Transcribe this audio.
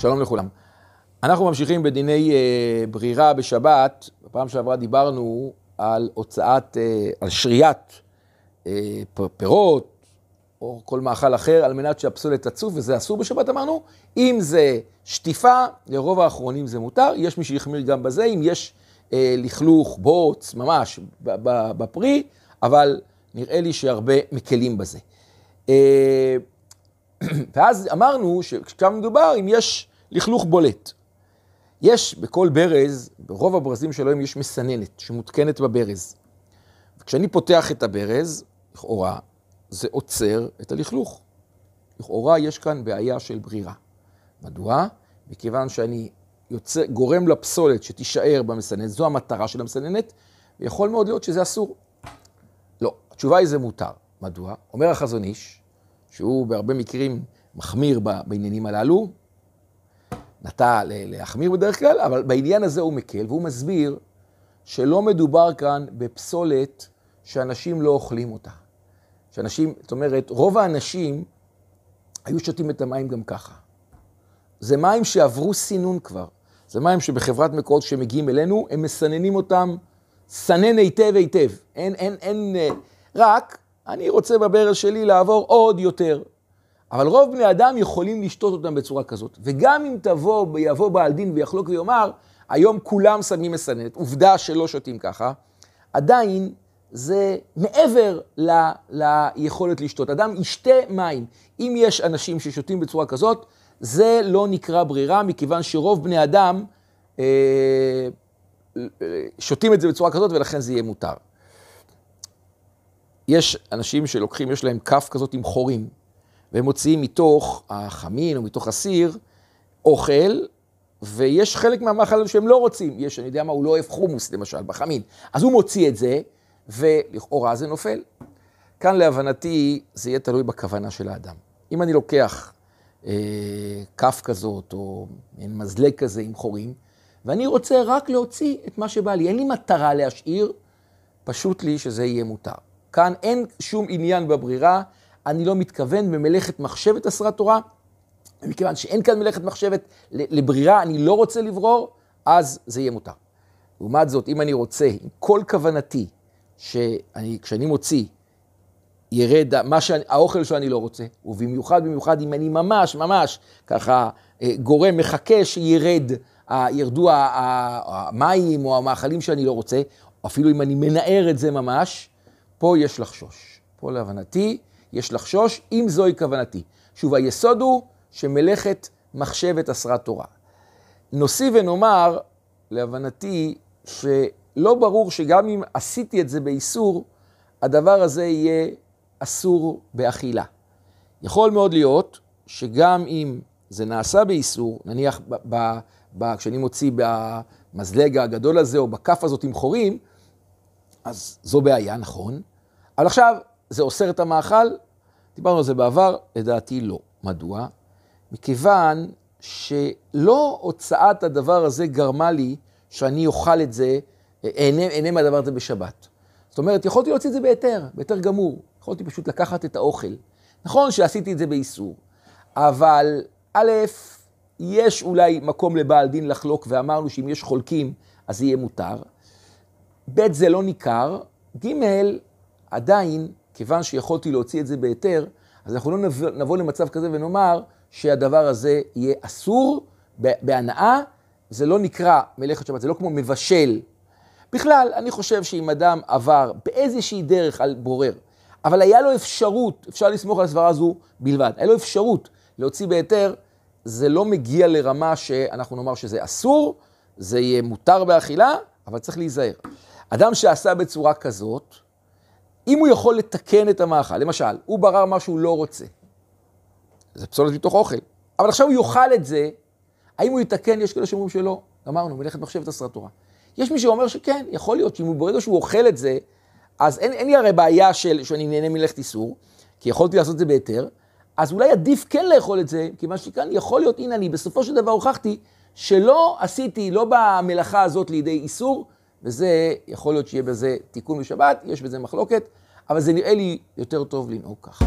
שלום לכולם. אנחנו ממשיכים בדיני אה, ברירה בשבת. בפעם שעברה דיברנו על הוצאת, אה, על שריית אה, פירות או כל מאכל אחר על מנת שהפסולת תצוף, וזה אסור בשבת אמרנו. אם זה שטיפה, לרוב האחרונים זה מותר. יש מי שיחמיר גם בזה, אם יש אה, לכלוך, בוץ, ממש, בפרי, אבל נראה לי שהרבה מקלים בזה. אה, ואז אמרנו שכשם מדובר אם יש לכלוך בולט. יש בכל ברז, ברוב הברזים של היום יש מסננת שמותקנת בברז. וכשאני פותח את הברז, לכאורה, זה עוצר את הלכלוך. לכאורה יש כאן בעיה של ברירה. מדוע? מכיוון שאני יוצא, גורם לפסולת שתישאר במסננת, זו המטרה של המסננת, ויכול מאוד להיות שזה אסור. לא, התשובה היא זה מותר. מדוע? אומר החזון איש, שהוא בהרבה מקרים מחמיר בעניינים הללו, נטה להחמיר בדרך כלל, אבל בעניין הזה הוא מקל, והוא מסביר שלא מדובר כאן בפסולת שאנשים לא אוכלים אותה. שאנשים, זאת אומרת, רוב האנשים היו שותים את המים גם ככה. זה מים שעברו סינון כבר. זה מים שבחברת מקורות שמגיעים אלינו, הם מסננים אותם סנן היטב היטב. אין, אין, אין, אה, רק אני רוצה בברז שלי לעבור עוד יותר. אבל רוב בני אדם יכולים לשתות אותם בצורה כזאת. וגם אם תבוא, יבוא בעל דין ויחלוק ויאמר, היום כולם שמים מסננת, עובדה שלא שותים ככה, עדיין זה מעבר ל, ליכולת לשתות. אדם ישתה מים. אם יש אנשים ששותים בצורה כזאת, זה לא נקרא ברירה, מכיוון שרוב בני אדם אה, שותים את זה בצורה כזאת, ולכן זה יהיה מותר. יש אנשים שלוקחים, יש להם כף כזאת עם חורים, והם מוציאים מתוך החמין או מתוך הסיר אוכל, ויש חלק מהמאכל שהם לא רוצים. יש, אני יודע מה, הוא לא אוהב חומוס למשל, בחמין. אז הוא מוציא את זה, ולכאורה זה נופל. כאן להבנתי זה יהיה תלוי בכוונה של האדם. אם אני לוקח אה, כף כזאת, או מין מזלג כזה עם חורים, ואני רוצה רק להוציא את מה שבא לי, אין לי מטרה להשאיר, פשוט לי שזה יהיה מותר. כאן אין שום עניין בברירה, אני לא מתכוון במלאכת מחשבת אסרת תורה, ומכיוון שאין כאן מלאכת מחשבת לברירה, אני לא רוצה לברור, אז זה יהיה מותר. לעומת זאת, אם אני רוצה, עם כל כוונתי, שכשאני מוציא, ירד מה שאני, האוכל שאני לא רוצה, ובמיוחד, במיוחד אם אני ממש, ממש ככה אה, גורם, מחכה שירד, ירדו המים או המאכלים שאני לא רוצה, אפילו אם אני מנער את זה ממש, פה יש לחשוש. פה להבנתי, יש לחשוש, אם זוהי כוונתי. שוב, היסוד הוא שמלאכת מחשבת אסרת תורה. נוסיף ונאמר, להבנתי, שלא ברור שגם אם עשיתי את זה באיסור, הדבר הזה יהיה אסור באכילה. יכול מאוד להיות שגם אם זה נעשה באיסור, נניח ב, ב, ב, כשאני מוציא במזלג הגדול הזה או בכף הזאת עם חורים, אז זו בעיה, נכון. אבל עכשיו, זה אוסר את המאכל? דיברנו על זה בעבר, לדעתי לא. מדוע? מכיוון שלא הוצאת הדבר הזה גרמה לי שאני אוכל את זה, אהנה מהדבר הזה בשבת. זאת אומרת, יכולתי להוציא את זה בהיתר, בהיתר גמור. יכולתי פשוט לקחת את האוכל. נכון שעשיתי את זה באיסור, אבל א', יש אולי מקום לבעל דין לחלוק, ואמרנו שאם יש חולקים, אז יהיה מותר. ב', זה לא ניכר. ג', עדיין, כיוון שיכולתי להוציא את זה בהיתר, אז אנחנו לא נבוא, נבוא למצב כזה ונאמר שהדבר הזה יהיה אסור בהנאה, זה לא נקרא מלאכת שבת, זה לא כמו מבשל. בכלל, אני חושב שאם אדם עבר באיזושהי דרך על בורר, אבל היה לו אפשרות, אפשר לסמוך על הסברה הזו בלבד, היה לו אפשרות להוציא בהיתר, זה לא מגיע לרמה שאנחנו נאמר שזה אסור, זה יהיה מותר באכילה, אבל צריך להיזהר. אדם שעשה בצורה כזאת, אם הוא יכול לתקן את המאכל, למשל, הוא ברר מה שהוא לא רוצה, זה פסולת מתוך אוכל, אבל עכשיו הוא יאכל את זה, האם הוא יתקן? יש כאלה שאומרים שלא. אמרנו, מלאכת מחשבת עשרה תורה. יש מי שאומר שכן, יכול להיות שאם הוא ברגע שהוא אוכל את זה, אז אין, אין לי הרי בעיה של, שאני נהנה מלאכת איסור, כי יכולתי לעשות את זה בהיתר, אז אולי עדיף כן לאכול את זה, כיוון שכאן יכול להיות, הנה אני בסופו של דבר הוכחתי שלא עשיתי, לא במלאכה הזאת לידי איסור, וזה, יכול להיות שיהיה בזה תיקון בשבת, יש בזה מחלוקת, אבל זה נראה לי יותר טוב לנהוג ככה.